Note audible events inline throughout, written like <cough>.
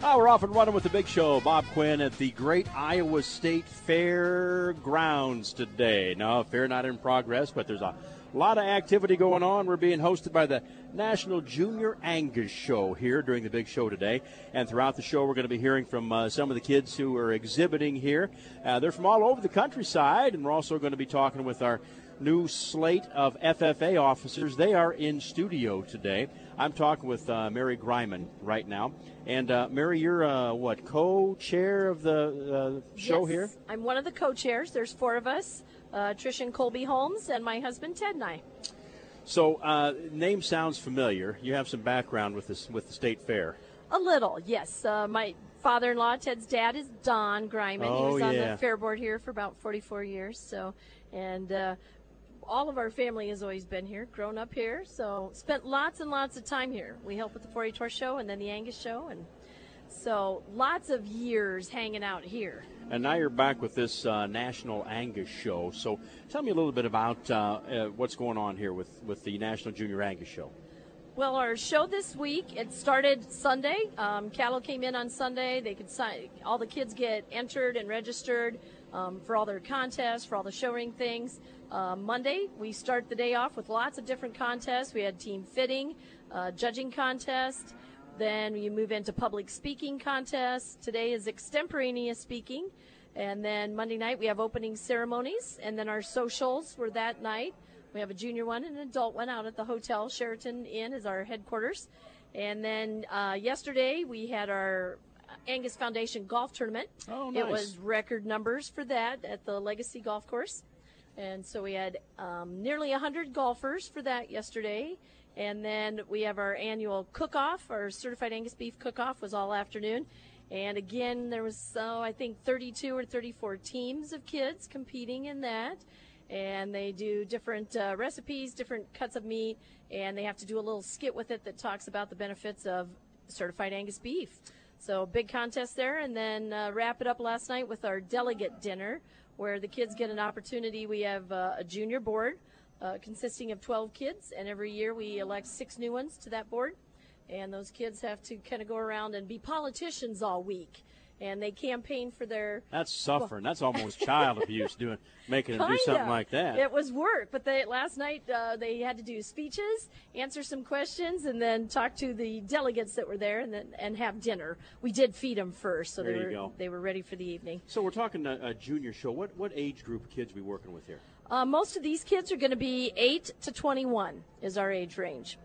Oh, we're off and running with the big show. Bob Quinn at the Great Iowa State Fairgrounds today. Now, fair not in progress, but there's a lot of activity going on. We're being hosted by the National Junior Angus Show here during the big show today. And throughout the show, we're going to be hearing from uh, some of the kids who are exhibiting here. Uh, they're from all over the countryside, and we're also going to be talking with our new slate of FFA officers. They are in studio today. I'm talking with uh, Mary Greiman right now. And uh, Mary, you're uh, what co-chair of the uh, show yes, here? I'm one of the co-chairs. There's four of us: uh, Trish and Colby Holmes, and my husband Ted and I. So, uh, name sounds familiar. You have some background with this with the state fair. A little, yes. Uh, my father-in-law, Ted's dad, is Don Greiman. Oh, he was on yeah. the fair board here for about 44 years. So, and uh, all of our family has always been here, grown up here. So, spent lots and lots of time here. We helped with the 4 Tour show and then the Angus show, and so lots of years hanging out here. And now you're back with this uh, National Angus Show. So, tell me a little bit about uh, uh, what's going on here with, with the National Junior Angus Show. Well, our show this week it started Sunday. Um, cattle came in on Sunday. They could sign. All the kids get entered and registered um, for all their contests, for all the show ring things. Uh, Monday we start the day off with lots of different contests. We had team fitting, uh, judging contest. Then you move into public speaking contests. Today is extemporaneous speaking. And then Monday night we have opening ceremonies. And then our socials were that night. We have a junior one and an adult one out at the hotel. Sheraton Inn is our headquarters. And then uh, yesterday we had our Angus Foundation golf tournament. Oh, nice. It was record numbers for that at the Legacy Golf Course. And so we had um, nearly 100 golfers for that yesterday. And then we have our annual cook-off, our certified Angus beef cook-off was all afternoon. And again, there was, oh, I think 32 or 34 teams of kids competing in that. And they do different uh, recipes, different cuts of meat, and they have to do a little skit with it that talks about the benefits of certified Angus beef. So big contest there, and then uh, wrap it up last night with our delegate dinner, where the kids get an opportunity. We have uh, a junior board uh, consisting of 12 kids, and every year we elect six new ones to that board. And those kids have to kind of go around and be politicians all week, and they campaign for their That's suffering. That's almost child <laughs> abuse doing making them do something like that. It was work, but they last night uh, they had to do speeches, answer some questions, and then talk to the delegates that were there, and then and have dinner. We did feed them first, so There they were go. they were ready for the evening. So we're talking a, a junior show. What what age group of kids we working with here? Uh, most of these kids are going to be eight to twenty-one is our age range.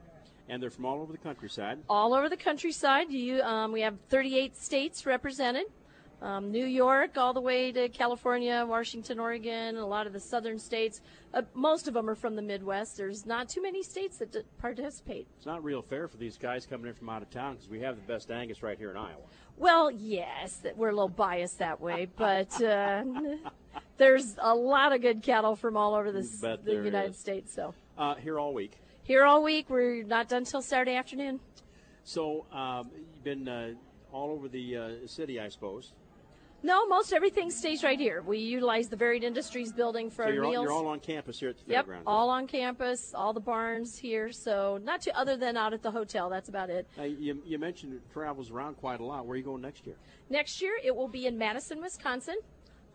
And they're from all over the countryside. all over the countryside. You, um, we have 38 states represented. Um, New York, all the way to California, Washington, Oregon, a lot of the southern states. Uh, most of them are from the Midwest. There's not too many states that d- participate. It's not real fair for these guys coming in from out of town because we have the best Angus right here in Iowa. Well, yes, we're a little biased that way, but uh, <laughs> there's a lot of good cattle from all over this, the United is. States. So Uh, here all week. Here all week. We're not done till Saturday afternoon. So um, you've been uh, all over the uh, city, I suppose. No, most everything stays right here. We utilize the Varied Industries building for So our you're all, meals. you're all on campus here at the Yep, fairgrounds. all on campus, all the barns here. So not too other than out at the hotel. That's about it. Uh, you, you mentioned it travels around quite a lot. Where are you going next year? Next year it will be in Madison, Wisconsin.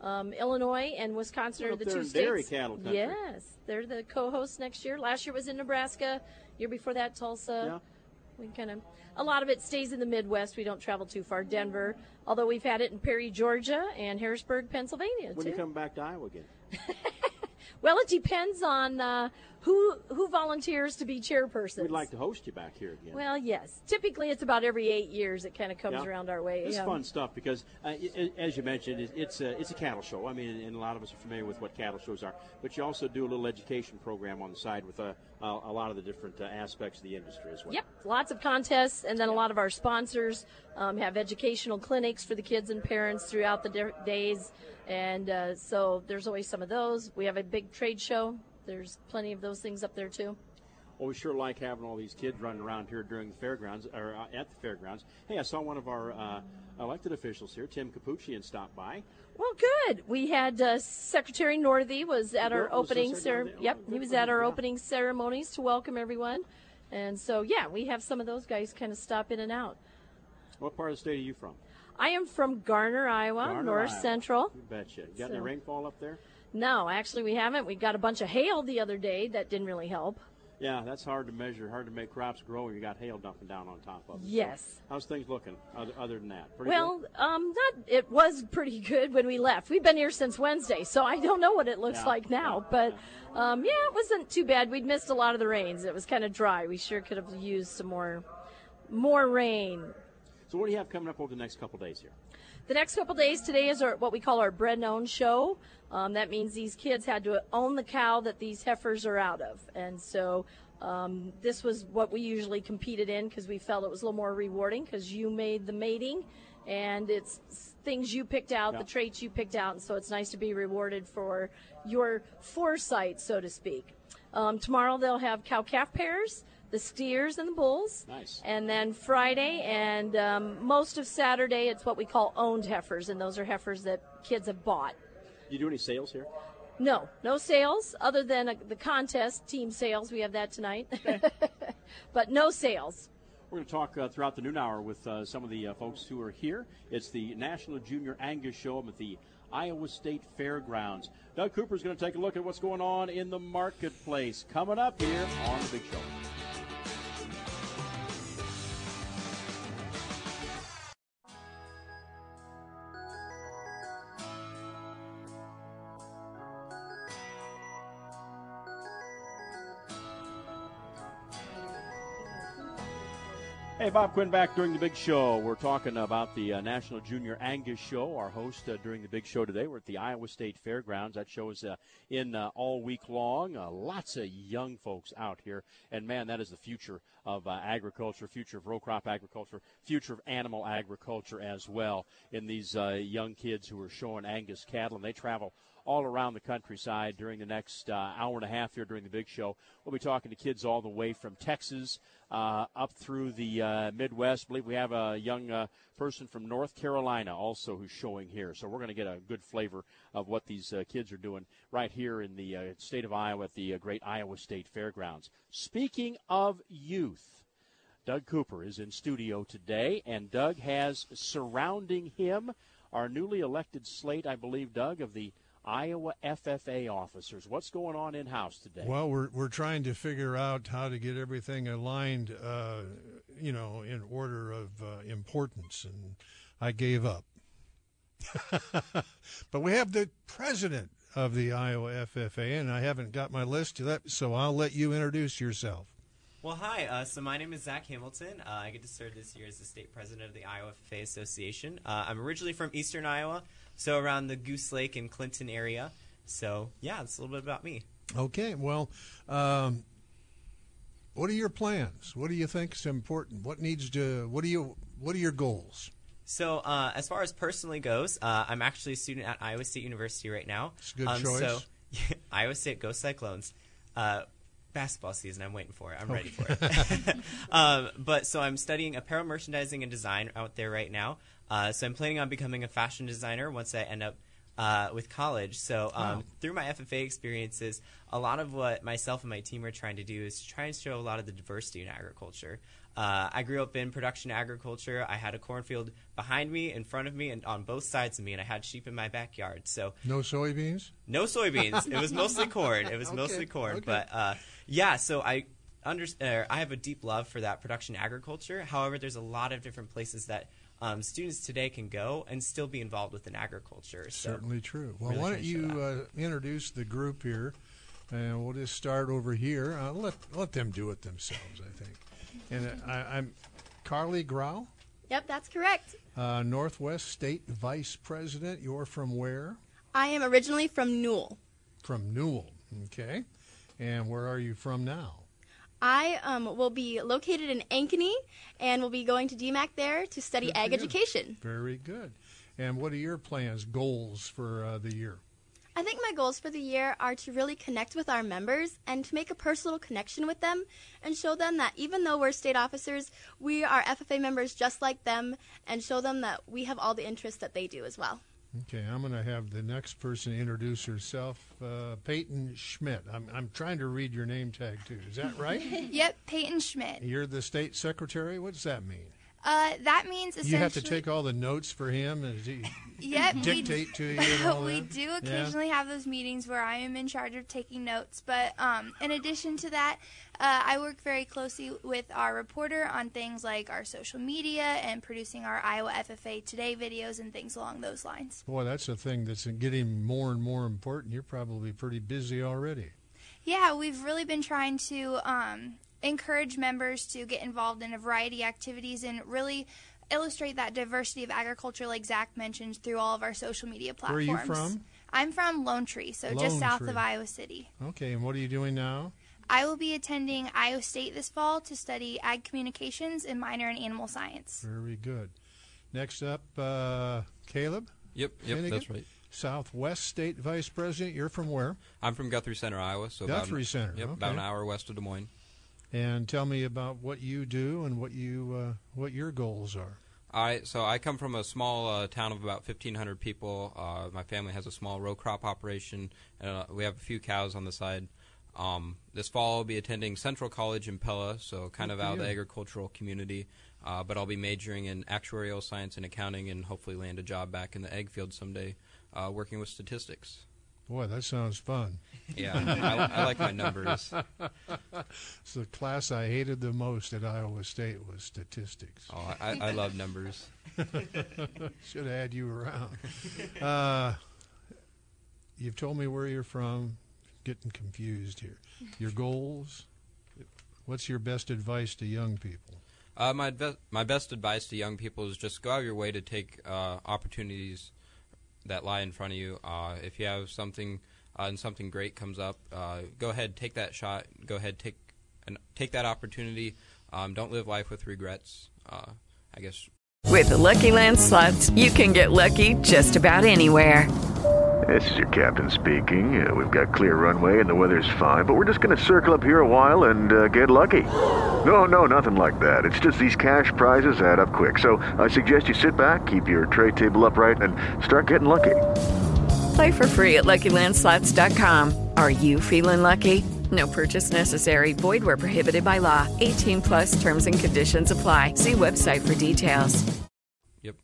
Um, Illinois and Wisconsin We're the two states. dairy cattle country. Yes, they're the co-hosts next year. Last year was in Nebraska. Year before that, Tulsa. Yeah. We kind of a lot of it stays in the Midwest. We don't travel too far. Denver, although we've had it in Perry, Georgia, and Harrisburg, Pennsylvania When too. you come back to Iowa again? <laughs> Well, it depends on uh, who who volunteers to be chairperson. We'd like to host you back here again. Well, yes. Typically, it's about every eight years it kind of comes Yeah. around our way. It's yeah. fun stuff because, uh, as you mentioned, it- it's a, it's a cattle show. I mean, and a lot of us are familiar with what cattle shows are. But you also do a little education program on the side with uh, a, a lot of the different uh, aspects of the industry as well. Yep, lots of contests, and then a lot of our sponsors um, have educational clinics for the kids and parents throughout the di- days, and uh, so there's always some of those. We have a big trade show. There's plenty of those things up there too. Well, we sure like having all these kids running around here during the fairgrounds or uh, at the fairgrounds. Hey, I saw one of our uh, elected officials here, Tim Capuccian, stop by. Well, good. We had uh, Secretary Northey was at our opening ceremony. Yep, Oh, he was at our yeah. opening ceremonies to welcome everyone, and so yeah, we have some of those guys kind of stop in and out. What part of the state are you from? I am from Garner, Iowa, Garner, North Iowa. Central. You betcha. You got any rainfall up there? No, actually, we haven't. We got a bunch of hail the other day. That didn't really help. Yeah, that's hard to measure, hard to make crops grow when you got hail dumping down on top of it. So Yes. how's things looking other, other than that? Pretty Well, um, not. It was pretty <laughs> good when we left. We've been here since Wednesday, so I don't know what it looks Yeah, like now. But um, yeah, it wasn't too bad. We'd missed a lot of the rains. It was kind of dry. We sure could have used some more, more rain. So what do you have coming up over the next couple days here? The next couple days today is our, what we call our bred and own show. Um, that means these kids had to own the cow that these heifers are out of, and so um, this was what we usually competed in because we felt it was a little more rewarding because you made the mating, and it's things you picked out, Yeah. the traits you picked out, and so it's nice to be rewarded for your foresight, so to speak. Um, tomorrow they'll have cow calf pairs, the steers and the bulls. Nice. And then Friday and um, most of Saturday, it's what we call owned heifers, and those are heifers that kids have bought. You do any sales here? No, no sales other than uh the contest team sales. We have that tonight, <laughs> but no sales. We're going to talk uh, throughout the noon hour with uh, some of the uh, folks who are here. It's the National Junior Angus Show at the Iowa State Fairgrounds. Doug Cooper is going to take a look at what's going on in the marketplace. Coming up here on the Big Show. Hey, Bob Quinn back during the big show. We're talking about the uh, National Junior Angus Show. Our host uh, during the big show today, we're at the Iowa State Fairgrounds. That show is uh, in uh, all week long. Uh, lots of young folks out here. And man, that is the future of uh, agriculture, future of row crop agriculture, future of animal agriculture as well in these young kids who are showing Angus cattle. And they travel all around the countryside during the next uh, hour and a half here during the big show. We'll be talking to kids all the way from Texas uh, up through the uh, Midwest. I believe we have a young uh, person from North Carolina also who's showing here. So we're going to get a good flavor of what these uh, kids are doing right here in the uh, state of Iowa at the great Iowa State Fairgrounds. Speaking of youth, Doug Cooper is in studio today, and Doug has surrounding him our newly elected slate, I believe, Doug, of the Iowa FFA officers. What's going on in house today? Well, we're we're trying to figure out how to get everything aligned, uh, you know, in order of uh, importance, and I gave up. <laughs> but we have the president of the Iowa FFA, and I haven't got my list yet, so I'll let you introduce yourself. Well, hi. Uh, so my name is Zach Hamilton. Uh, I get to serve this year as the state president of the Iowa FFA Association. Uh, I'm originally from Eastern Iowa, so around the Goose Lake and Clinton area. So yeah, that's a little bit about me. Okay, well, um, what are your plans? What do you think is important? What needs to? What do you? What are your goals? So uh, as far as personally goes, uh, I'm actually a student at Iowa State University right now. It's a good um, choice. So <laughs> Iowa State Go Cyclones. Uh, basketball season. I'm waiting for it. I'm ready for it. <laughs> um, but so I'm studying apparel merchandising and design out there right now. Uh, so I'm planning on becoming a fashion designer once I end up uh, with college. So um, Wow. through my FFA experiences, a lot of what myself and my team are trying to do is try and show a lot of the diversity in agriculture. Uh, I grew up in production agriculture. I had a cornfield behind me, in front of me, and on both sides of me, and I had sheep in my backyard. So No soybeans. no soybeans. it was mostly corn. It was <laughs> Okay, mostly corn. okay. But uh, yeah, so I under, uh, I have a deep love for that production agriculture. However, there's a lot of different places that um, students today can go and still be involved with within agriculture. So Certainly true. Well, really why don't you uh, introduce the group here, and we'll just start over here. Uh, let let them do it themselves, I think. And uh, I, I'm Carly Grau, Yep, that's correct. uh, Northwest State Vice President. You're from where? I am originally from Newell. From Newell. Okay. And where are you from now? I um, will be located in Ankeny and will be going to DMACC there to study Good ag education. Very good. And what are your plans, goals for uh, the year? I think my goals for the year are to really connect with our members and to make a personal connection with them and show them that even though we're state officers, we are FFA members just like them and show them that we have all the interests that they do as well. Okay, I'm going to have the next person introduce herself, uh, Peyton Schmidt. I'm, I'm trying to read your name tag too. Is that right? <laughs> Yep, Peyton Schmidt. You're the state secretary. What does that mean? Uh, that means essentially. You have to take all the notes for him and <laughs> Yep, we dictate to <laughs> you we that? do Yeah? occasionally have those meetings where I am in charge of taking notes, but um, in addition to that, uh, I work very closely with our reporter on things like our social media and producing our Iowa FFA Today videos and things along those lines. Boy, that's a thing that's getting more and more important. You're probably pretty busy already. Yeah, we've really been trying to um, encourage members to get involved in a variety of activities and really illustrate that diversity of agriculture, like Zach mentioned, through all of our social media platforms. Where are platforms. you from? I'm from Lone Tree, so Lone just south Tree. of Iowa City. Okay, and what are you doing now? I will be attending Iowa State this fall to study ag communications and minor in animal science. Very good. Next up, uh, Caleb. Yep, yep, Finnegan? that's right. Southwest State Vice President. You're from where? I'm from Guthrie Center, Iowa. So Guthrie about, Center, Yep, okay. about an hour west of Des Moines. And tell me about what you do and what you uh, what your goals are. I so I come from a small uh, town of about 1,500 people. Uh, my family has a small row crop operation. Uh, we have a few cows on the side. Um, this fall, I'll be attending Central College in Pella, so kind of Good out of the agricultural community. Uh, but I'll be majoring in actuarial science and accounting, and hopefully land a job back in the egg field someday, uh, working with statistics. Boy, that sounds fun. Yeah, I, I like my numbers. It's the class I hated the most at Iowa State was statistics. Oh, I, I love numbers. <laughs> Should have had you around. Uh, you've told me where you're from. Getting confused here. Your goals. What's your best advice to young people? Uh, my my best advice to young people is just go out of your way to take uh, opportunities that lie in front of you. Uh, if you have something uh, and something great comes up, uh, go ahead, take that shot. Go ahead, take and take that opportunity. Um, don't live life with regrets. Uh, I guess With the Lucky Land slots, you can get lucky just about anywhere. This is your captain speaking. Uh, we've got clear runway and the weather's fine, but we're just going to circle up here a while and uh, get lucky. No, no, nothing like that. It's just these cash prizes add up quick. So I suggest you sit back, keep your tray table upright, and start getting lucky. Play for free at LuckyLandSlots.com. Are you feeling lucky? No purchase necessary. Void where prohibited by law. 18 plus terms and conditions apply. See website for details. Yep.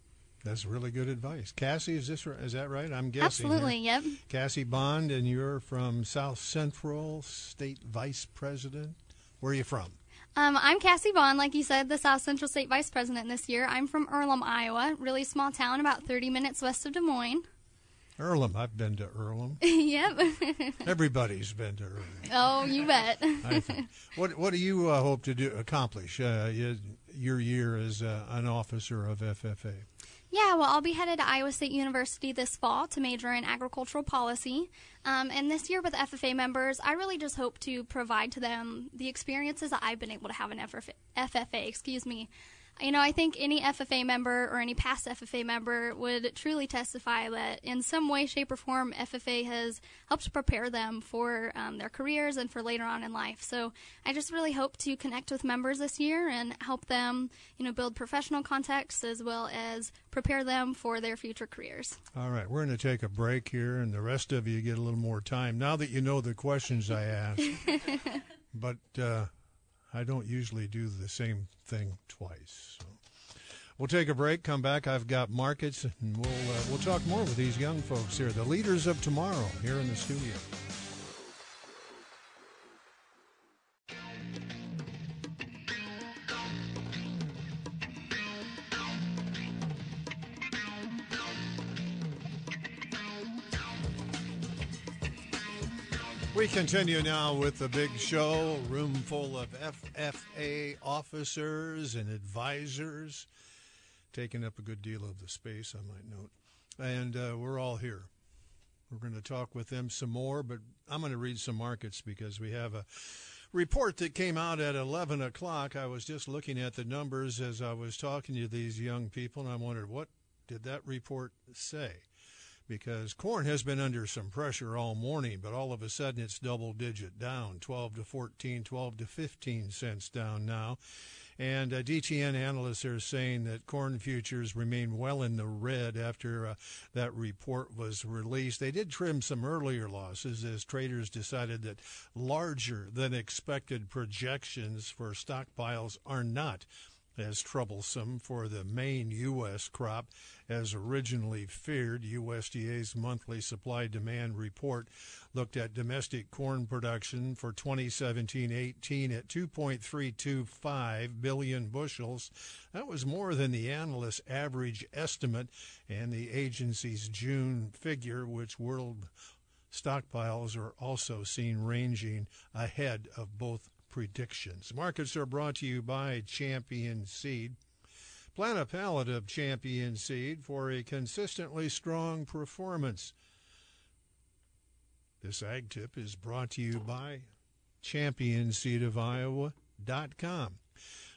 That's really good advice. Cassie, is this is that right? I'm guessing. Absolutely, here. yep. Cassie Bond, and you're from South Central State Vice President. Where are you from? Um, I'm Cassie Vaughn, like you said, the South Central State Vice President this year. I'm from Earlham, Iowa, really small town, about 30 minutes west of Des Moines. Earlham. I've been to Earlham. <laughs> yep. <laughs> Everybody's been to Earlham. oh, you bet. What What do you uh, hope to do accomplish uh, your year as uh, an officer of FFA? Yeah, well, I'll be headed to Iowa State University this fall to major in agricultural policy. Um, and this year with FFA members, I really just hope to provide to them the experiences that I've been able to have in FFA. FFA excuse me. You know, I think any FFA member or any past FFA member would truly testify that in some way, shape, or form, FFA has helped prepare them for um, their careers and for later on in life. So I just really hope to connect with members this year and help them, you know, build professional contacts as well as prepare them for their future careers. All right, we're going to take a break here, and the rest of you get a little more time now that you know the questions I asked. <laughs> but uh, I don't usually do the same thing twice. So. We'll take a break. Come back. I've got markets, and we'll uh, we'll talk more with these young folks here, the leaders of tomorrow, here in the studio. We continue now with the big show, room full of FFA officers and advisors, taking up a good deal of the space, I might note. And uh, we're all here. We're going to talk with them some more, but I'm going to read some markets because we have a report that came out at 11 o'clock. I was just looking at the numbers as I was talking to these young people, and I wondered, what did that report say? Because corn has been under some pressure all morning, but all of a sudden it's double digit down, 12 to 14, 12 to 15 cents down now. And uh, DTN analysts are saying that corn futures remain well in the red after uh, that report was released. They did trim some earlier losses as traders decided that larger than expected projections for stockpiles are not as troublesome for the main U.S. crop as originally feared. USDA's monthly supply demand report looked at domestic corn production for 2017 18 at 2.325 billion bushels. That was more than the analysts' average estimate and the agency's June figure, which world stockpiles are also seen ranging ahead of both predictions. Markets are brought to you by Champion Seed. Plant a pallet of Champion Seed for a consistently strong performance. This ag tip is brought to you by championseedofiowa.com.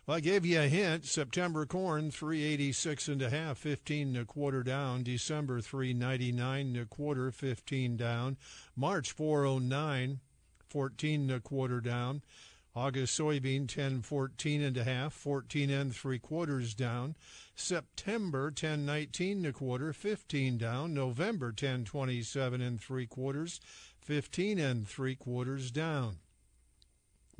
Well, I gave you a hint. September corn 386 and a half, 15 and a quarter down. December 399 and a quarter, 15 down. March 409, 14 and a quarter down. August soybean 1014 and a half, 14 and three quarters down. September 1019 and a quarter, 15 down. November 1027 and three quarters, 15 and three quarters down.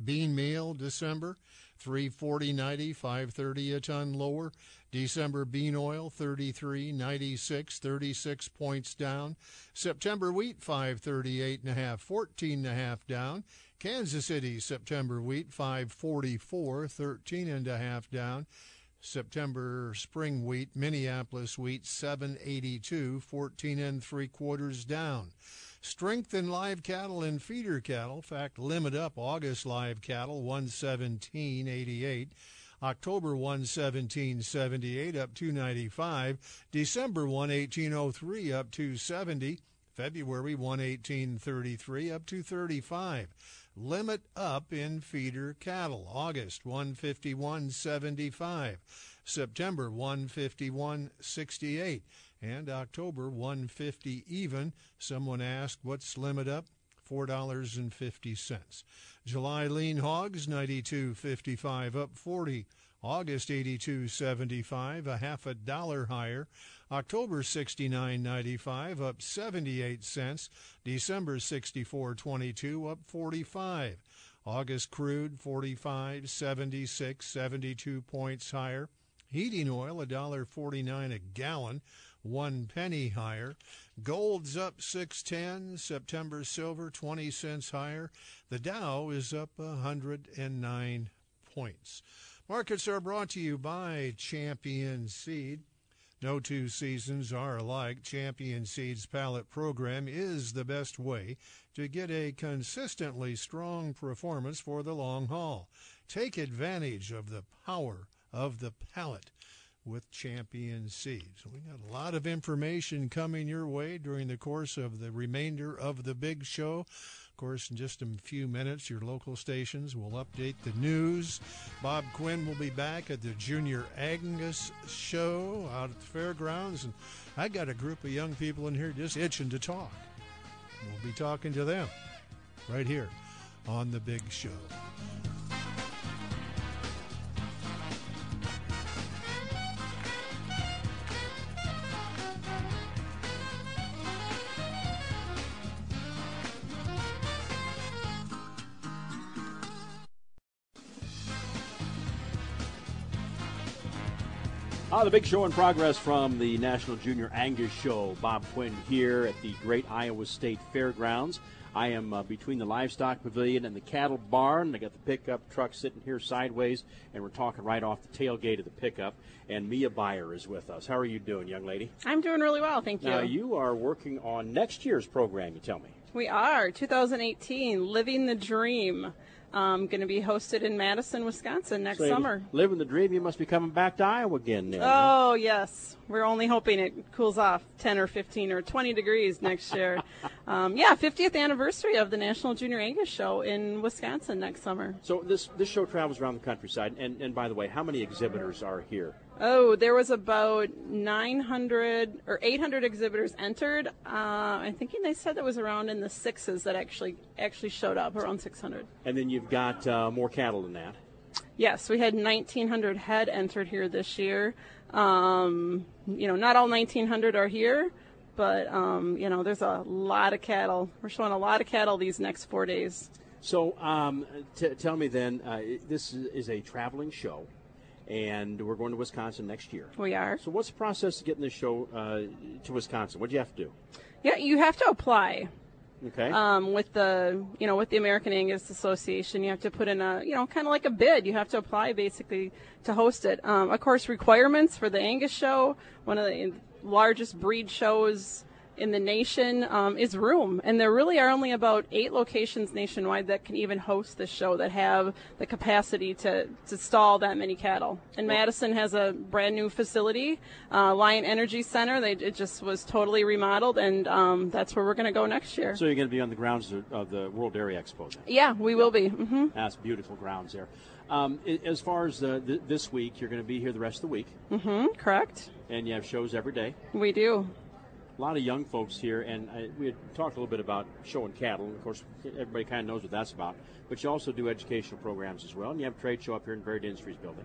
Bean meal December 340.90, 530 a ton lower. December bean oil 33.96, 36 points down. September wheat 538 and a half, 14 and a half down. Kansas City September wheat 544, 13 and a half down. September spring wheat, Minneapolis wheat 782, 14 and three quarters down. Strength in live cattle and feeder cattle. Fact, limit up August live cattle 117.88. October 117.78 up 295. December 118.03 up 270. February 118.33 up to 35 limit up in feeder cattle. August 151.75, September 151.68, and October 150 even. Someone asked what's limit up? $4.50. July lean hogs 92.55 up 40. August 82.75, a half a dollar higher. October 69.95 up 78 cents. December 64.22 up 45. August crude 45 76 72 points higher. Heating oil $1.49 a gallon, 1 penny higher. Gold's up 610, September silver 20 cents higher. The Dow is up 109 points. Markets are brought to you by Champion Seed. No two seasons are alike. Champion Seeds pallet program is the best way to get a consistently strong performance for the long haul. Take advantage of the power of the pallet with Champion Seeds. We got a lot of information coming your way during the course of the remainder of the big show. Course, in just a few minutes, your local stations will update the news. Bob Quinn will be back at the Junior Angus show out at the fairgrounds, and I got a group of young people in here just itching to talk. We'll be talking to them right here on the big show. Ah, the big show in progress from the National Junior Angus Show. Bob Quinn here at the Great Iowa State Fairgrounds. I am uh, between the livestock pavilion and the cattle barn. I got the pickup truck sitting here sideways, and we're talking right off the tailgate of the pickup. And Mia Beyer is with us. How are you doing, young lady? I'm doing really well, thank you. Now you are working on next year's program. You tell me. We are 2018, living the dream. Um, going to be hosted in Madison, Wisconsin next So summer. Living the dream. You must be coming back to Iowa again. Huh? Oh yes, we're only hoping it cools off 10 or 15 or 20 degrees next year. <laughs> um, yeah, 50th anniversary of the National Junior Angus Show in Wisconsin next summer. So this this show travels around the countryside. And and by the way, how many exhibitors are here? Oh, there was about 900 or 800 exhibitors entered. Uh, I'm thinking they said that was around in the sixes that actually actually showed up, around 600. And then you've got uh, more cattle than that. Yes, we had 1,900 head entered here this year. Um, you know, not all 1,900 are here, but um, you know, there's a lot of cattle. We're showing a lot of cattle these next four days. So um, t- tell me then, uh, this is- is a traveling show, and we're going to Wisconsin next year. We are. So what's the process of getting this show uh, to Wisconsin? What do you have to do? Yeah, you have to apply. Okay. Um, with the you know with the American Angus Association, you have to put in a you know kind of like a bid. You have to apply basically to host it. Um, of course, requirements for the Angus Show, one of the largest breed shows in the nation, um, is room, and there really are only about eight locations nationwide that can even host this show that have the capacity to to stall that many cattle. And Madison has a brand new facility, uh, Alliant Energy Center. They it just was totally remodeled, and um, that's where we're going to go next year. So you're going to be on the grounds of, the World Dairy Expo. Then. Yeah, we will be. hmm That's beautiful grounds there. Um, as far as the, th- this week, you're going to be here the rest of the week, hmm Correct. and you have shows every day. We do. A lot of young folks here, and I, we had talked a little bit about showing cattle. Of course, everybody kind of knows what that's about. But you also do educational programs as well, and you have a trade show up here in Varied Industries building.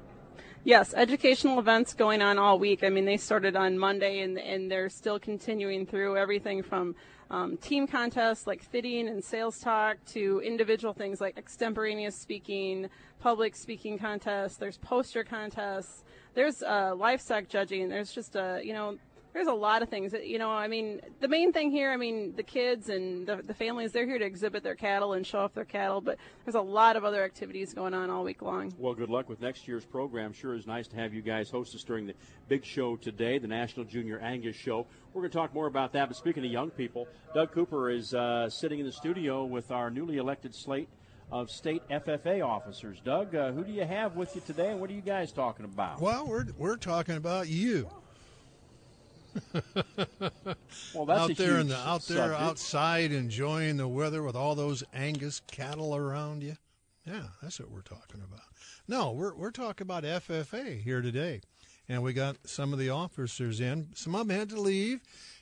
Yes, educational events going on all week. I mean, they started on Monday and, and they're still continuing through everything from um, team contests like fitting and sales talk to individual things like extemporaneous speaking, public speaking contests. There's poster contests. There's uh, livestock judging. There's just a, you know, there's a lot of things that, you know, I mean, the main thing here, I mean, the kids and the, the families, they're here to exhibit their cattle and show off their cattle, but there's a lot of other activities going on all week long. Well, good luck with next year's program. Sure is nice to have you guys host us during the big show today, the National Junior Angus Show. We're going to talk more about that. But speaking of young people, Doug Cooper is uh, sitting in the studio with our newly elected slate of state FFA officers. Doug, uh, who do you have with you today, and what are you guys talking about? Well, we're we're talking about you. <laughs> Well, that's out there in the out there subject. outside enjoying the weather with all those Angus cattle around you. Yeah, that's what we're talking about. No, we're we're talking about FFA here today, and we got some of the officers in. Some of them had to leave,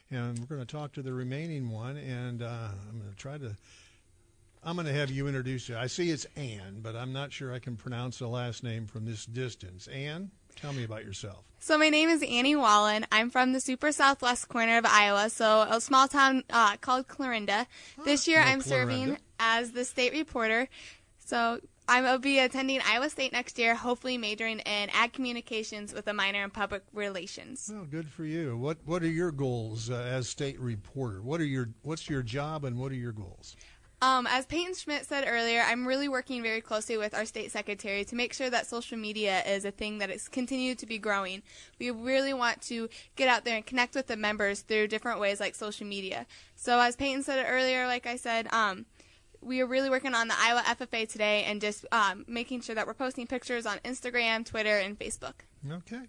and we're going to talk to the remaining one. And uh, I'm going to try to. I'm going to have you introduce you. I see it's Ann, but I'm not sure I can pronounce the last name from this distance. Ann, tell me about yourself. So my name is Annie Wallen. I'm from the super southwest corner of Iowa, so a small town uh, called Clarinda. This year I'm serving as the state reporter. So I will be attending Iowa State next year, hopefully majoring in ag communications with a minor in public relations. Well, good for you. What What are your goals uh, as state reporter? What are your What's your job and what are your goals? Um, as Peyton Schmidt said earlier, I'm really working very closely with our state secretary to make sure that social media is a thing that is continued to be growing. We really want to get out there and connect with the members through different ways like social media. So as Peyton said earlier, like I said, um, we are really working on the Iowa FFA today and just um, making sure that we're posting pictures on Instagram, Twitter, and Facebook. Okay.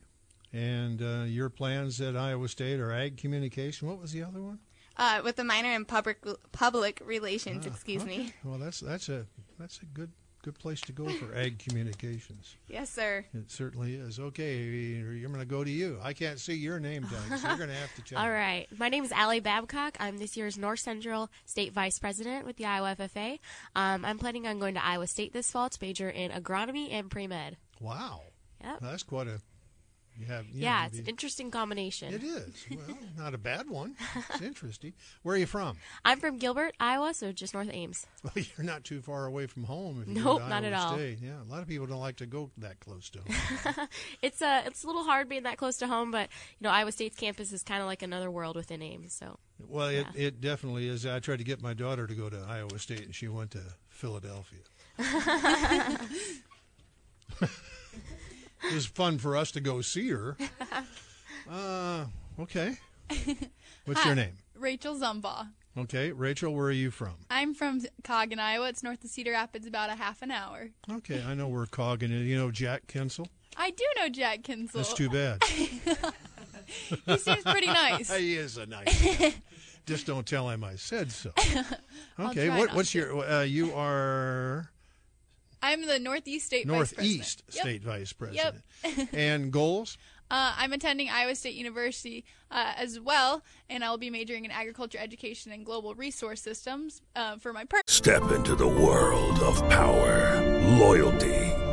And uh, your plans at Iowa State are ag communication. What was the other one? Uh, with the minor in public public relations, Ah, excuse me. Well, that's that's a that's a good good place to go for <laughs> ag communications. Yes, sir. It certainly is. Okay, I'm going to go to you. I can't see your name tag, so you're going to have to check. <laughs> All right. My name is Allie Babcock. I'm this year's North Central State Vice President with the Iowa FFA. Um, I'm planning on going to Iowa State this fall to major in agronomy and pre med. Wow. Yep. That's quite a You have, you yeah, know, it's an interesting combination. It is. <laughs> Well, not a bad one. It's interesting. Where are you from? I'm from Gilbert, Iowa, so just north of Ames. <laughs> Well, you're not too far away from home. If you Nope, not at all. State. Yeah, a lot of people don't like to go that close to home. <laughs> It's uh, it's a little hard being that close to home, but you know, Iowa State's campus is kind of like another world within Ames. So well, it, it definitely is. I tried to get my daughter to go to Iowa State, and she went to Philadelphia. It was fun for us to go see her. <laughs> Uh, okay. <laughs> What's Hi, your name? Rachel Zumbaugh. Okay, Rachel, where are you from? I'm from Coggon, Iowa. It's north of Cedar Rapids, about a half an hour. Okay, I know where Coggon is. You know Jack Kinsel? I do know Jack Kinsel. That's too bad. <laughs> he seems pretty nice. he is a nice guy. Just don't tell him I said so. Okay, what, what's to. your? Uh, you are I'm the Northeast State Vice Northeast President. Yep. State Vice President. Yep. <laughs> and goals? Uh, I'm attending Iowa State University uh, as well, and I'll be majoring in agriculture education and global resource systems uh, for my per- Step into the world of power, loyalty,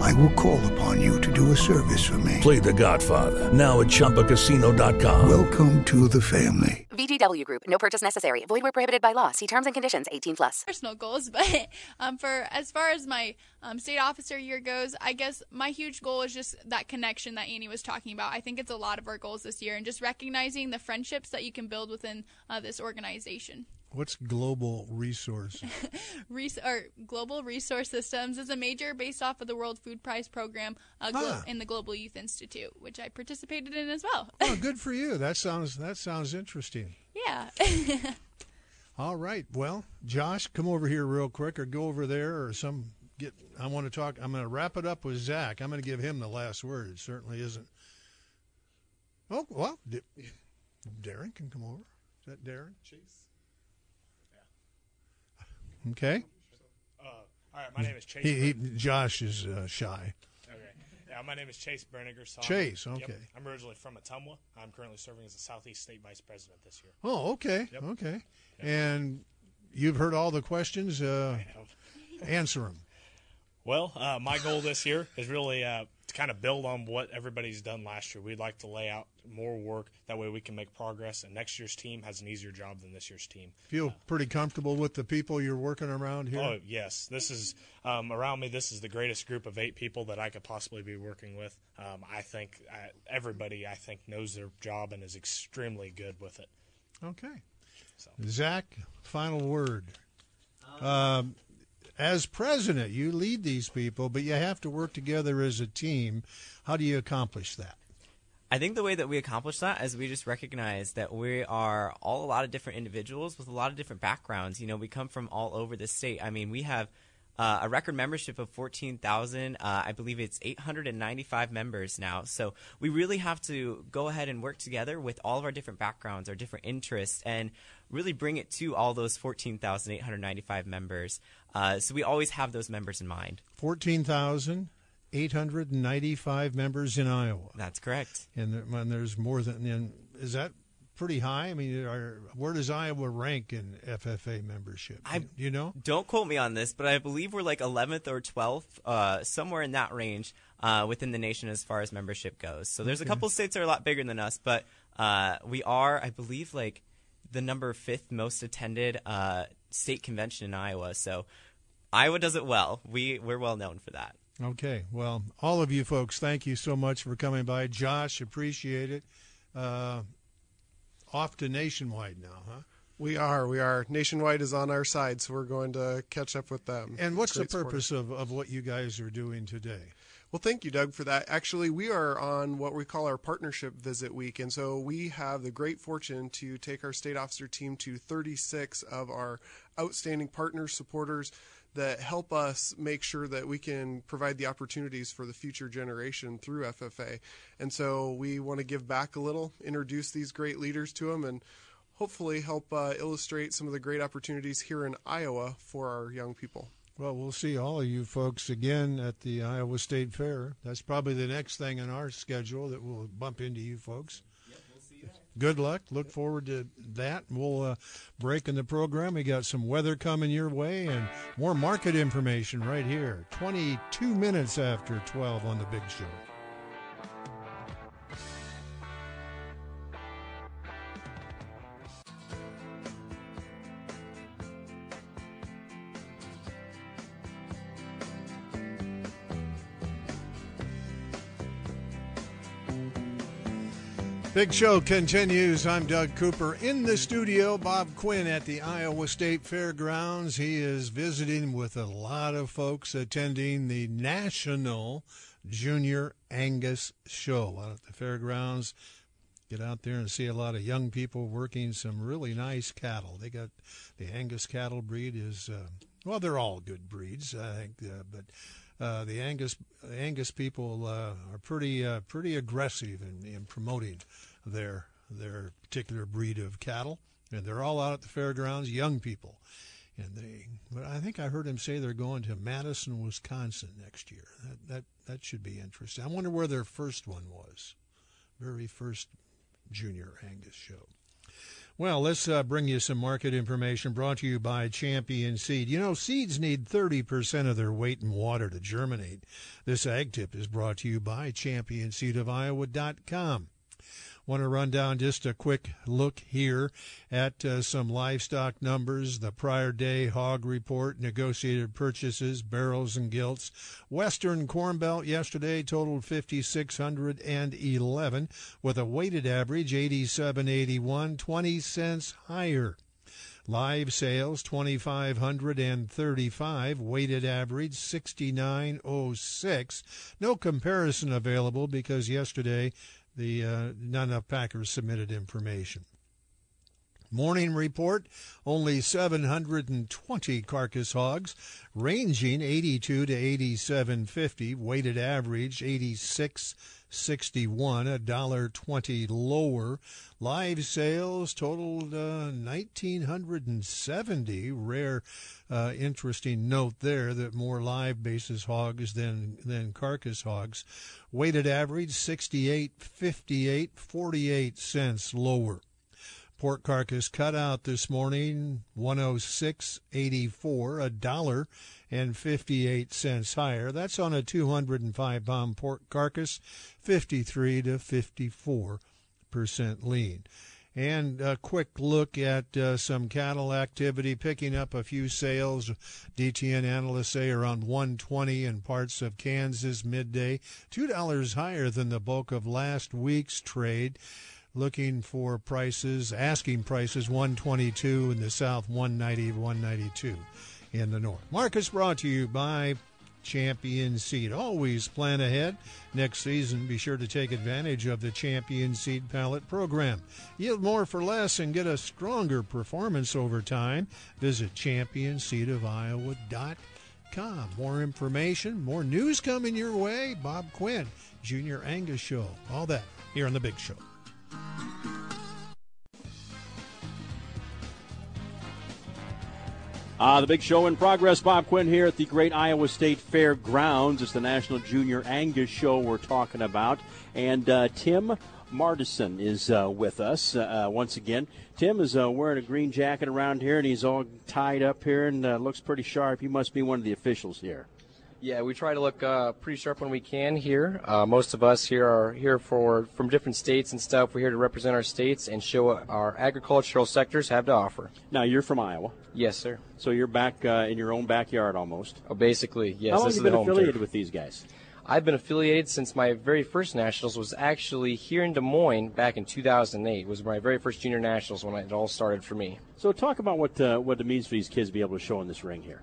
I will call upon you to do a service for me. Play The Godfather now at ChumbaCasino.com. Welcome to the family. VGW Group. No purchase necessary. Void where prohibited by law. See terms and conditions. 18 plus. personal goals, <laughs> but um, for as far as my um, state officer year goes, I guess my huge goal is just that connection that Annie was talking about. I think it's a lot of our goals this year, and just recognizing the friendships that you can build within uh, this organization. What's global resource? <laughs> Res- or Global Resource Systems is a major based off of the World Food Prize program uh, glo- Ah. in the Global Youth Institute, which I participated in as well. <laughs> oh, good for you. That sounds that sounds interesting. yeah. <laughs> All right. Well, Josh, come over here real quick, or go over there, or some get. I want to talk. I'm going to wrap it up with Zach. I'm going to give him the last word. It certainly isn't. Oh well, D- Darren can come over. Is that Darren? Chase. Okay. Uh, all right, my name is Chase. He, he Josh is uh, shy. Okay. Yeah, my name is Chase Berniger. So I'm- Chase, Yep, okay. I'm originally from Ottumwa. I'm currently serving as the Southeast State Vice President this year. Oh, okay, Yep. okay. And you've heard all the questions. Uh, answer them. Well, uh, my goal this year is really uh, kind of build on what everybody's done last year. We'd like to lay out more work. That way we can make progress, and next year's team has an easier job than this year's team. Feel pretty comfortable with the people you're working around here. Oh yes, this is um, around me. This is the greatest group of eight people that I could possibly be working with. Um, I think uh, everybody I think knows their job and is extremely good with it. Okay. So. Zach, final word. Um, as president, you lead these people, but you have to work together as a team. How do you accomplish that? I think the way that we accomplish that is we just recognize that we are all a lot of different individuals with a lot of different backgrounds. You know, we come from all over the state. I mean, we have uh, a record membership of 14,000. Uh, I believe it's 895 members now. So we really have to go ahead and work together with all of our different backgrounds, our different interests, and really bring it to all those 14,895 members. Uh, so we always have those members in mind. 14,895 members in Iowa. That's correct. And, there, and there's more than, and is that pretty high? I mean, are, where does Iowa rank in FFA membership? I- Do you know? Don't quote me on this, but I believe we're like 11th or 12th, uh, somewhere in that range uh, within the nation as far as membership goes. So there's a couple states that are a lot bigger than us, but uh, we are, I believe, like the number fifth most attended uh, state convention in Iowa. So Iowa does it well. We we're well known for that. Okay. Well, all of you folks, thank you so much for coming by. Josh, appreciate it. Off to nationwide now, huh? We are. We are. Nationwide is on our side, so we're going to catch up with them. And what's the Great supporters. purpose of, of what you guys are doing today? Well, thank you, Doug, for that. Actually, we are on what we call our partnership visit week. And so we have the great fortune to take our state officer team to 36 of our outstanding partner supporters that help us make sure that we can provide the opportunities for the future generation through FFA. And so we want to give back a little, introduce these great leaders to them, and hopefully help uh, illustrate some of the great opportunities here in Iowa for our young people. Well, we'll see all of you folks again at the Iowa State Fair. That's probably the next thing on our schedule that we'll bump into you folks. Good luck. Look forward to that. We'll uh, break in the program. We got some weather coming your way and more market information right here. 22 minutes after 12 on the Big Show. Big Show continues. I'm Doug Cooper in the studio. Bob Quinn at the Iowa State Fairgrounds. He is visiting with a lot of folks attending the National Junior Angus Show out at the fairgrounds. Get out there and see a lot of young people working some really nice cattle. They got the Angus cattle breed is uh, well, they're all good breeds, I think, uh, but uh, the Angus Angus people uh, are pretty uh, pretty aggressive in, in promoting their their particular breed of cattle, and they're all out at the fairgrounds, young people, and they. But I think I heard him say they're going to Madison, Wisconsin next year. That that that should be interesting. I wonder where their first one was, very first junior Angus show. Well, let's uh, bring you some market information brought to you by Champion Seed. You know, seeds need 30% of their weight in water to germinate. This ag tip is brought to you by ChampionSeedOfIowa.com. Want to run down just a quick look here at uh, some livestock numbers. The prior day hog report, negotiated purchases, barrels and gilts. Western Corn Belt yesterday totaled 5,611 with a weighted average 87.81, 20 cents higher. Live sales 2535, weighted average 6906. No comparison available because yesterday the uh, not enough Packers submitted information. Morning report only 720 carcass hogs, ranging 82 to 87.50, weighted average 86.61, a dollar 20 lower. Live sales totaled uh, 1970. Rare, uh, interesting note there that more live basis hogs than than carcass hogs. Weighted average 68.58, 48 cents lower. Pork carcass cut out this morning 106.84, a dollar and 58 cents higher. That's on a 205 pound pork carcass, 53 to 54 percent lean. And a quick look at uh, some cattle activity, picking up a few sales. DTN analysts say around 120 in parts of Kansas midday, $2 higher than the bulk of last week's trade looking for prices, asking prices 122 in the south, 190, 192 in the north. Marcus brought to you by Champion Seed. Always plan ahead. Next season, be sure to take advantage of the Champion Seed Pallet Program. Yield more for less and get a stronger performance over time. Visit championseedofiowa.com. More information, more news coming your way. Bob Quinn, Junior Angus Show. All that here on The Big Show. Uh, the big show in progress. Bob Quinn here at the Great Iowa State Fairgrounds. It's the National Junior Angus Show we're talking about. And uh, Tim Martison is uh, with us uh, once again. Tim is uh, wearing a green jacket around here, and he's all tied up here and uh, looks pretty sharp. He must be one of the officials here. Yeah, we try to look uh, pretty sharp when we can here. Uh, most of us here are here for from different states and stuff. We're here to represent our states and show what our agricultural sectors have to offer. Now, you're from Iowa. Yes, sir. So you're back uh, in your own backyard almost. Oh, basically, yes. How long this have you been affiliated turf. with these guys? I've been affiliated since my very first nationals was actually here in Des Moines back in 2008. It Was my very first junior nationals when it all started for me. So talk about what uh, what it means for these kids to be able to show in this ring here.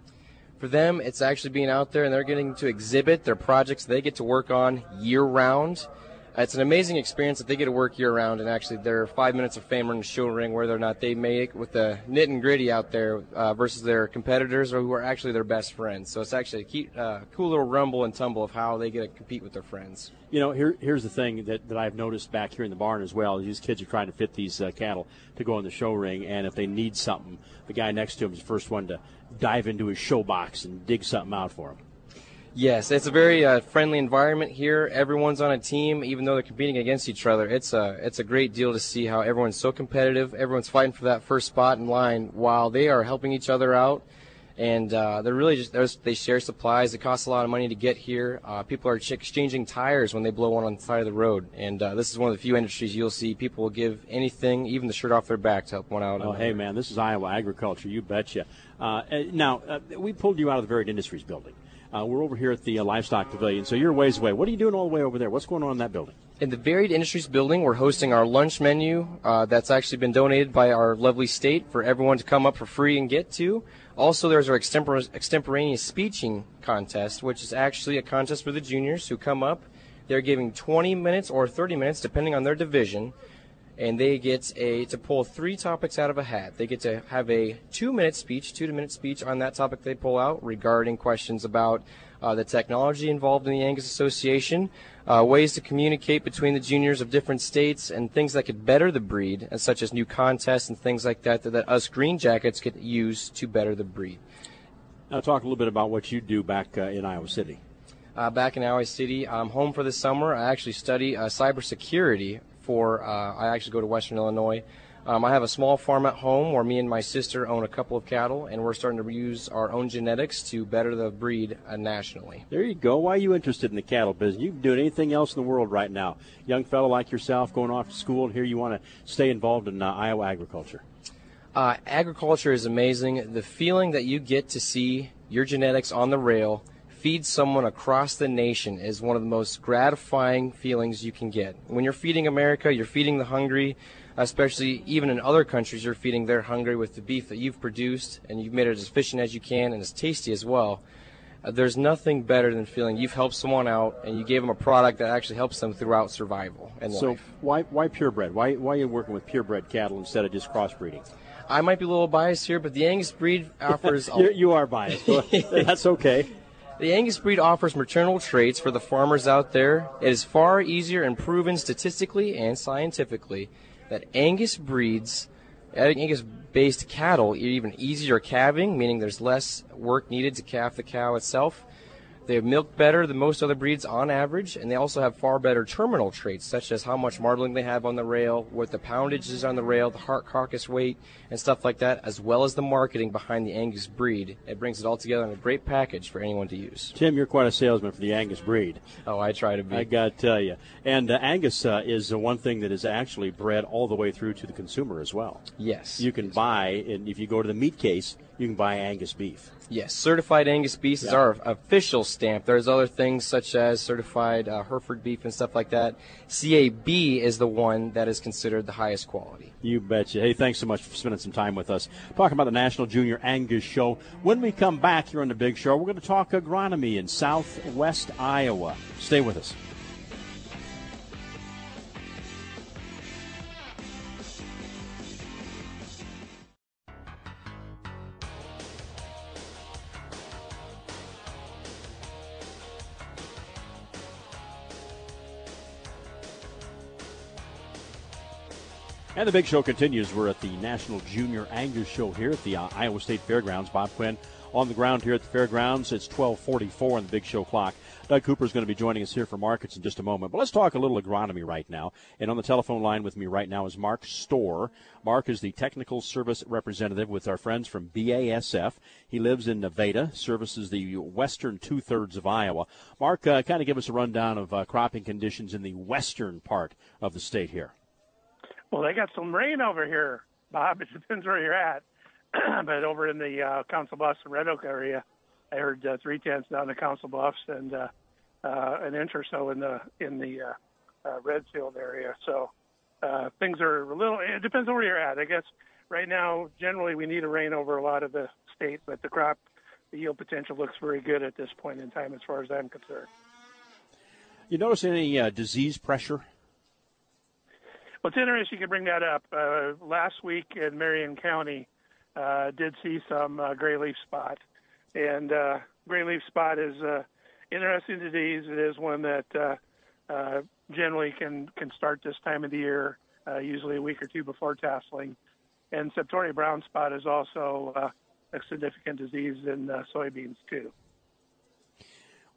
For them, it's actually being out there and they're getting to exhibit their projects they get to work on year round. It's an amazing experience that they get to work year round, and actually, their five minutes of fame in the show ring, whether or not they make with the nit and gritty out there uh, versus their competitors, or who are actually their best friends. So it's actually a key, uh, cool little rumble and tumble of how they get to compete with their friends. You know, here, here's the thing that, that I've noticed back here in the barn as well. These kids are trying to fit these uh, cattle to go in the show ring, and if they need something, the guy next to him is the first one to dive into his show box and dig something out for him. Yes, it's a very uh, friendly environment here. Everyone's on a team, even though they're competing against each other. It's a it's a great deal to see how everyone's so competitive. Everyone's fighting for that first spot in line while they are helping each other out. And uh, they're really just they share supplies. It costs a lot of money to get here. Uh, people are ch- exchanging tires when they blow one on the side of the road. And uh, this is one of the few industries you'll see people will give anything, even the shirt off their back, to help one out. Oh, hey, man, this is Iowa agriculture. You betcha. Uh, now, uh, we pulled you out of the Varied Industries building. Uh, we're over here at the uh, Livestock Pavilion, so you're ways away. What are you doing all the way over there? What's going on in that building? In the Varied Industries building, we're hosting our lunch menu uh, that's actually been donated by our lovely state for everyone to come up for free and get to. Also, there's our extempor- extemporaneous speeching contest, which is actually a contest for the juniors who come up. They're giving 20 minutes or 30 minutes, depending on their division, and they get a to pull three topics out of a hat. They get to have a two-minute speech, two-minute speech on that topic they pull out regarding questions about uh, the technology involved in the Angus Association, uh, ways to communicate between the juniors of different states, and things that could better the breed, such as new contests and things like that, that, that us Green Jackets could use to better the breed. Now, talk a little bit about what you do back uh, in Iowa City. Uh, back in Iowa City, I'm home for the summer. I actually study uh, cybersecurity for. Uh, I actually go to Western Illinois. Um, I have a small farm at home where me and my sister own a couple of cattle, and we're starting to use our own genetics to better the breed uh, nationally. There you go. Why are you interested in the cattle business? You can do anything else in the world right now. Young fellow like yourself going off to school, and here you want to stay involved in uh, Iowa agriculture. Uh, agriculture is amazing. The feeling that you get to see your genetics on the rail feed someone across the nation is one of the most gratifying feelings you can get. When you're feeding America, you're feeding the hungry, especially even in other countries, you're feeding their hungry with the beef that you've produced and you've made it as efficient as you can and as tasty as well. Uh, there's nothing better than feeling you've helped someone out and you gave them a product that actually helps them throughout survival and so life. why why purebred? Why why are you working with purebred cattle instead of just crossbreeding? I might be a little biased here, but the Angus breed <laughs> offers. You are biased. <laughs> That's okay. The Angus breed offers maternal traits for the farmers out there. It is far easier and proven statistically and scientifically that Angus breeds, Angus based cattle are even easier calving, meaning there's less work needed to calf the cow itself. They milk better than most other breeds on average, and they also have far better terminal traits, such as how much marbling they have on the rail, what the poundage is on the rail, the heart carcass weight, and stuff like that, as well as the marketing behind the Angus breed. It brings it all together in a great package for anyone to use. Tim, you're quite a salesman for the Angus breed. Oh, I try to be. I got to tell you. And uh, Angus uh, is the one thing that is actually bred all the way through to the consumer as well. Yes. You can buy, and if you go to the meat case, you can buy Angus beef. Yes, certified Angus beef is our official stamp. There's other things such as certified uh, Hereford beef and stuff like that. CAB is the one that is considered the highest quality. You betcha. Hey, thanks so much for spending some time with us. Talking about the National Junior Angus Show. When we come back here on the Big Show, we're going to talk agronomy in southwest Iowa. Stay with us. And the big show continues. We're at the National Junior Angus Show here at the uh, Iowa State Fairgrounds. Bob Quinn on the ground here at the fairgrounds. It's 1244 on the big show clock. Doug Cooper is going to be joining us here for markets in just a moment. But let's talk a little agronomy right now. And on the telephone line with me right now is Mark Storr. Mark is the technical service representative with our friends from BASF. He lives in Nevada, services the western two thirds of Iowa. Mark, uh, kind of give us a rundown of uh, cropping conditions in the western part of the state here. Well, they got some rain over here, Bob. <laughs> It depends where you're at. <clears throat> but over in the uh, Council Bluffs and Red Oak area, I heard uh, three tenths down the Council Bluffs and uh, uh, an inch or so in the in the uh, uh, Redfield area. So uh, things are a little. It depends on where you're at. I guess right now, generally, we need a rain over a lot of the state, but the crop, the yield potential looks very good at this point in time, as far as I'm concerned. You notice any uh, disease pressure? Well, it's interesting you can bring that up. Uh, last week in Marion County, uh, did see some uh, gray leaf spot, and uh, gray leaf spot is uh, interesting disease. It is one that uh, uh, generally can can start this time of the year, uh, usually a week or two before tasseling. And Septoria brown spot is also uh, a significant disease in uh, soybeans too.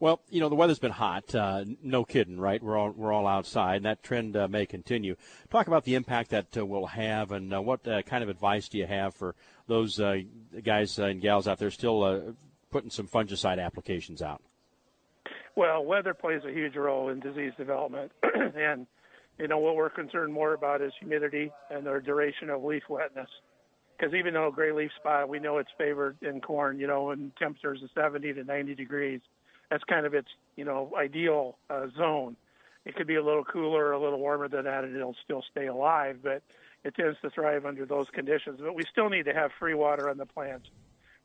Well, you know the weather's been hot. Uh, no kidding, right? We're all we're all outside, and that trend uh, may continue. Talk about the impact that uh, will have, and uh, what uh, kind of advice do you have for those uh, guys and gals out there still putting some fungicide applications out? Well, weather plays a huge role in disease development, <clears throat> and you know what we're concerned more about is humidity and the duration of leaf wetness. Because even though gray leaf spot, we know it's favored in corn, you know, when temperatures of 70 to 90 degrees that's kind of its you know ideal uh, zone. It could be a little cooler, or a little warmer than that, and it'll still stay alive. But it tends to thrive under those conditions. But we still need to have free water on the plants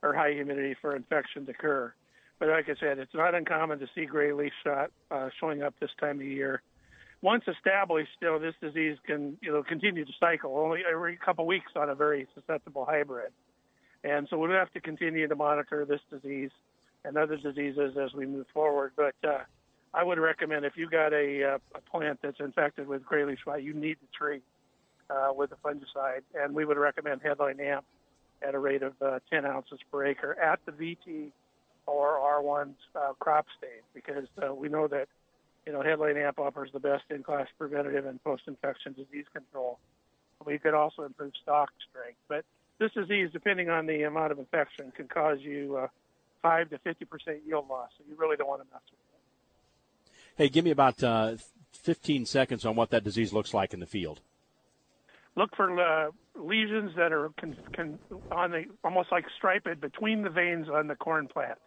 or high humidity for infection to occur. But like I said, it's not uncommon to see gray leaf spot uh, showing up this time of year. Once established, you know, this disease can you know continue to cycle only every couple weeks on a very susceptible hybrid. And so we'll have to continue to monitor this disease and other diseases as we move forward. But uh, I would recommend if you got a, uh, a plant that's infected with gray leaf spot, you need to treat uh, with a fungicide, and we would recommend Headline AMP at a rate of uh, 10 ounces per acre at the VT or R1 uh, crop stage because we know that you know Headline AMP offers the best in-class preventative and post-infection disease control. We could also improve stalk strength, but this disease, depending on the amount of infection, can cause you five to fifty percent yield loss. So you really don't want to mess with it. Hey, give me about uh, fifteen seconds on what that disease looks like in the field. Look for uh, lesions that are can, can, on the almost like striped between the veins on the corn plant.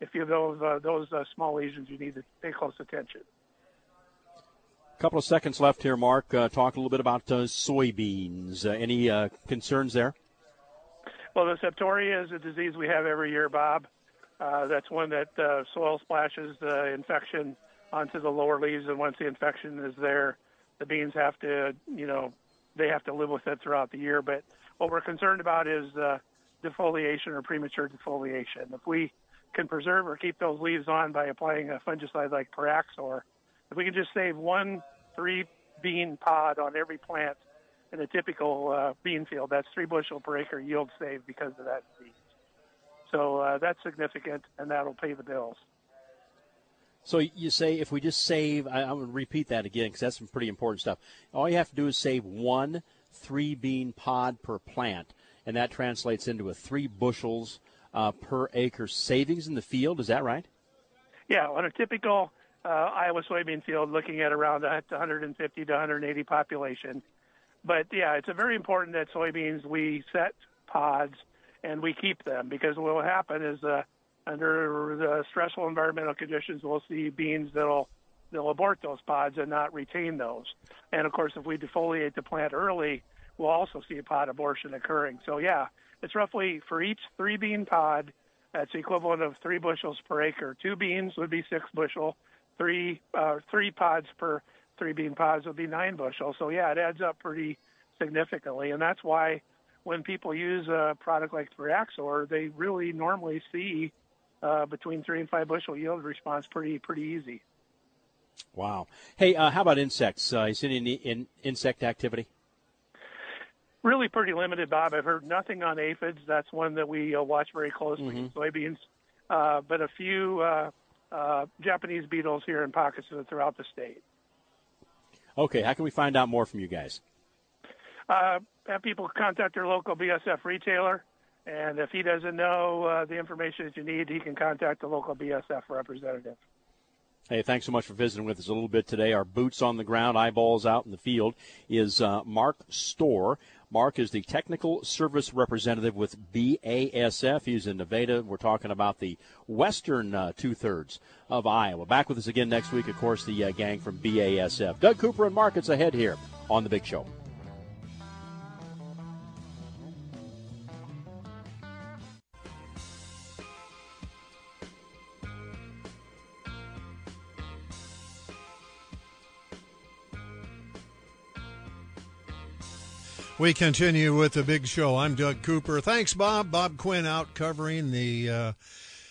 If you have those uh, those uh, small lesions, you need to pay close attention. A couple of seconds left here, Mark. Uh, talk a little bit about uh, soybeans. any concerns there? Well, the septoria is a disease we have every year, Bob. Uh, that's one that uh, soil splashes the infection onto the lower leaves, and once the infection is there, the beans have to, you know, they have to live with it throughout the year. But what we're concerned about is uh, defoliation or premature defoliation. If we can preserve or keep those leaves on by applying a fungicide like Priaxor, if we can just save one three bean pod on every plant in a typical uh, bean field, that's three bushel per acre yield saved because of that disease. So uh, that's significant, and that'll pay the bills. So you say if we just save, I, am going to repeat that again because that's some pretty important stuff. All you have to do is save one three bean pod per plant, and that translates into a three bushels uh, per acre savings in the field. Is that right? Yeah, on a typical uh, Iowa soybean field, looking at around 150 to 180 population. But yeah, it's a very important that soybeans we set pods and we keep them because what will happen is uh, under the stressful environmental conditions, we'll see beans that'll they'll abort those pods and not retain those. And of course, if we defoliate the plant early, we'll also see a pod abortion occurring. So yeah, it's roughly for each three bean pod, that's equivalent of three bushels per acre. Two beans would be six bushel. Three uh, three pods per three bean pods would be nine bushel. So yeah, it adds up pretty significantly, and that's why when people use a product like Priaxor, they really normally see uh, between three and five bushel yield response pretty pretty easy. Wow. Hey, uh, how about insects? Uh, is any in, insect activity? Really pretty limited, Bob. I've heard nothing on aphids. That's one that we uh, watch very closely mm-hmm. soybeans. Uh, but a few uh, uh, Japanese beetles here in pockets throughout the state. Okay, how can we find out more from you guys? Have people contact their local BASF retailer, and if he doesn't know uh, the information that you need, he can contact the local BASF representative. Hey, thanks so much for visiting with us a little bit today. Our boots on the ground, eyeballs out in the field is uh, Mark Storr. Mark is the technical service representative with BASF. He's in Nevada. We're talking about the western uh, two thirds of Iowa. Back with us again next week, of course, the uh, gang from BASF. Doug Cooper and Markets ahead here on The Big Show. We continue with the big show. I'm Doug Cooper. Thanks, Bob. Bob Quinn out covering the uh,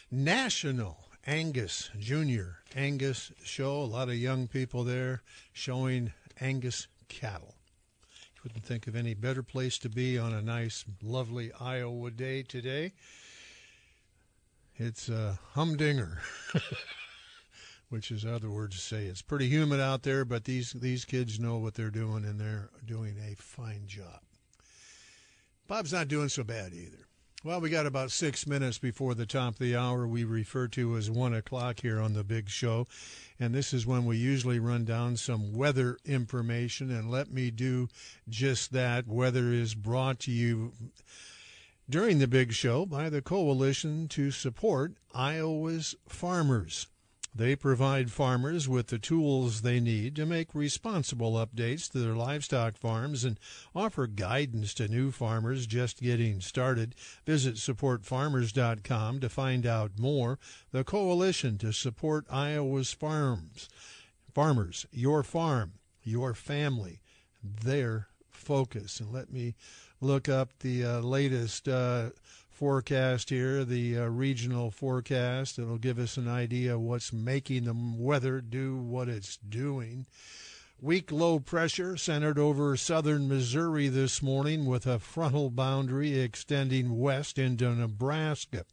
National Angus Junior Angus show. A lot of young people there showing Angus cattle. Couldn't think of any better place to be on a nice, lovely Iowa day today. It's a humdinger, <laughs> which is other words to say it's pretty humid out there, but these these kids know what they're doing and they're doing a fine job. Bob's not doing so bad either. Well, we got about six minutes before the top of the hour we refer to as one o'clock here on the big show. And this is when we usually run down some weather information. And let me do just that. Weather is brought to you during the big show by the Coalition to Support Iowa's Farmers. They provide farmers with the tools they need to make responsible updates to their livestock farms and offer guidance to new farmers just getting started. Visit supportfarmers.com to find out more. The Coalition to Support Iowa's Farms. Farmers, your farm, your family, their focus. And let me look up the uh, latest uh, forecast here, the uh, regional forecast. It'll give us an idea of what's making the weather do what it's doing. Weak low pressure centered over southern Missouri this morning with a frontal boundary extending west into Nebraska.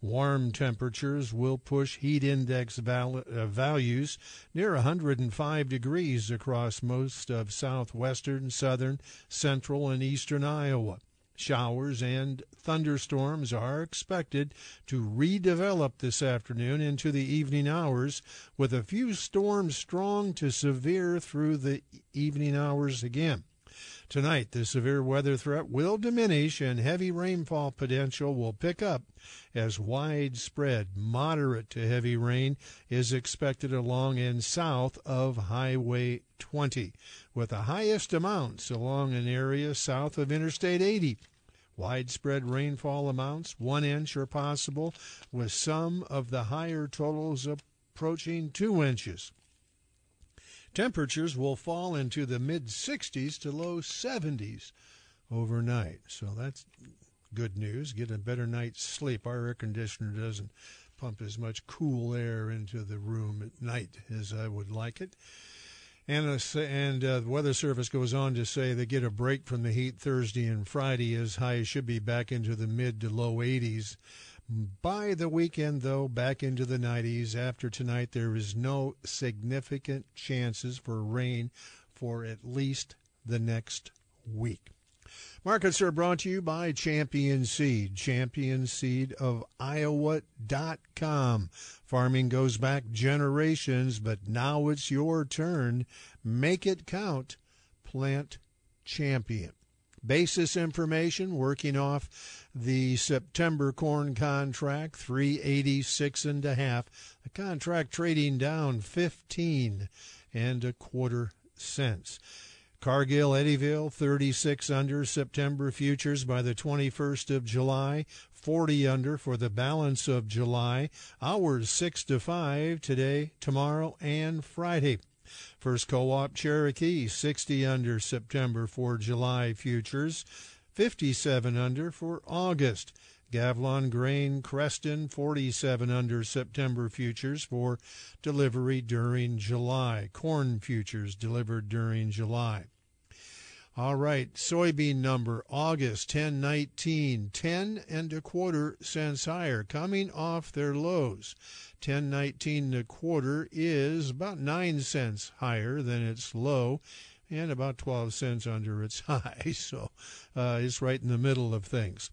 Warm temperatures will push heat index val- uh, values near 105 degrees across most of southwestern, southern, central, and eastern Iowa. Showers and thunderstorms are expected to redevelop this afternoon into the evening hours, with a few storms strong to severe through the evening hours again. Tonight, the severe weather threat will diminish and heavy rainfall potential will pick up as widespread moderate to heavy rain is expected along and south of Highway 20, with the highest amounts along an area south of Interstate 80. Widespread rainfall amounts, one inch are possible, with some of the higher totals approaching two inches. Temperatures will fall into the mid 60s to low 70s overnight. So that's good news. Get a better night's sleep. Our air conditioner doesn't pump as much cool air into the room at night as I would like it. And, uh, and uh, the Weather Service goes on to say they get a break from the heat Thursday and Friday as highs should be back into the mid to low 80s. By the weekend, though, back into the 90s. After tonight, there is no significant chances for rain for at least the next week. Markets are brought to you by Champion Seed, Champion Seed of Iowa.com. Farming goes back generations, but now it's your turn. Make it count. Plant Champion. Basis information working off the September corn contract, 386 and a half. The contract trading down 15 and a quarter cents. Cargill Eddyville 36 under September futures by the 21st of July, 40 under for the balance of July. Hours 6 to 5 today, tomorrow, and Friday. First Co-op Cherokee 60 under September for July futures, 57 under for August. Gavilon Grain Creston 47 under September futures for delivery during July. Corn futures delivered during July. All right, soybean number August 1019, 10 and a quarter cents higher, coming off their lows. 1019 and a quarter is about 9 cents higher than its low and about 12 cents under its <laughs> high. So uh, it's right in the middle of things.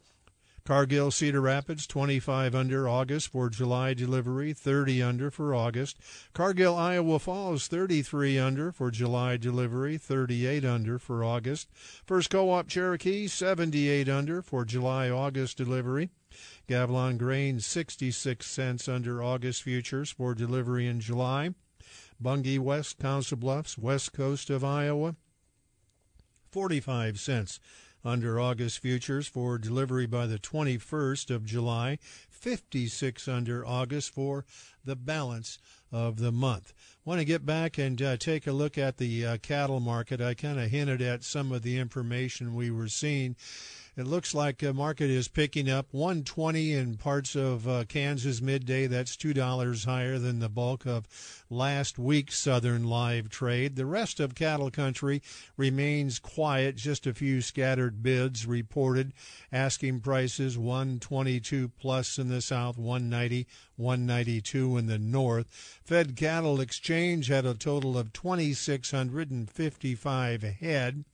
Cargill Cedar Rapids 25 under August for July delivery, 30 under for August. Cargill Iowa Falls 33 under for July delivery, 38 under for August. First Co-op Cherokee 78 under for July August delivery. Gavilon Grain 66 cents under August futures for delivery in July. Bunge West Council Bluffs, west coast of Iowa, 45 cents under August futures for delivery by the 21st of July, 56 under August for the balance of the month. Want to get back and uh, take a look at the uh, cattle market. I kind of hinted at some of the information we were seeing. It looks like the market is picking up 120 in parts of uh, Kansas midday. That's $2 higher than the bulk of last week's southern live trade. The rest of cattle country remains quiet, just a few scattered bids reported. Asking prices 122 plus in the south, 190, 192 in the north. Fed Cattle Exchange had a total of 2,655 head.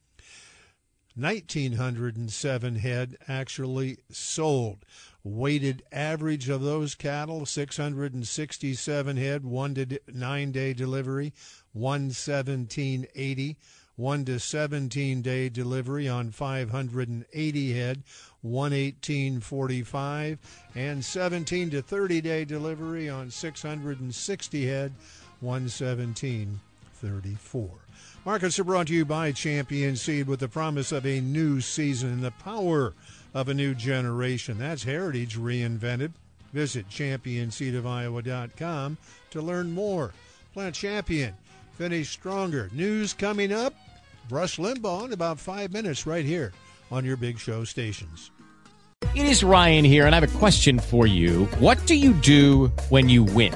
1,907 head actually sold. Weighted average of those cattle 667 head, one to nine day delivery, 11780. One to 17 day delivery on 580 head, 11845, and 17 to 30 day delivery on 660 head, 11734. Markets are brought to you by Champion Seed with the promise of a new season and the power of a new generation. That's heritage reinvented. Visit championseedofiowa.com to learn more. Plant Champion, finish stronger. News coming up. Rush Limbaugh in about five minutes right here on your big show stations. It is Ryan here, and I have a question for you. What do you do when you win?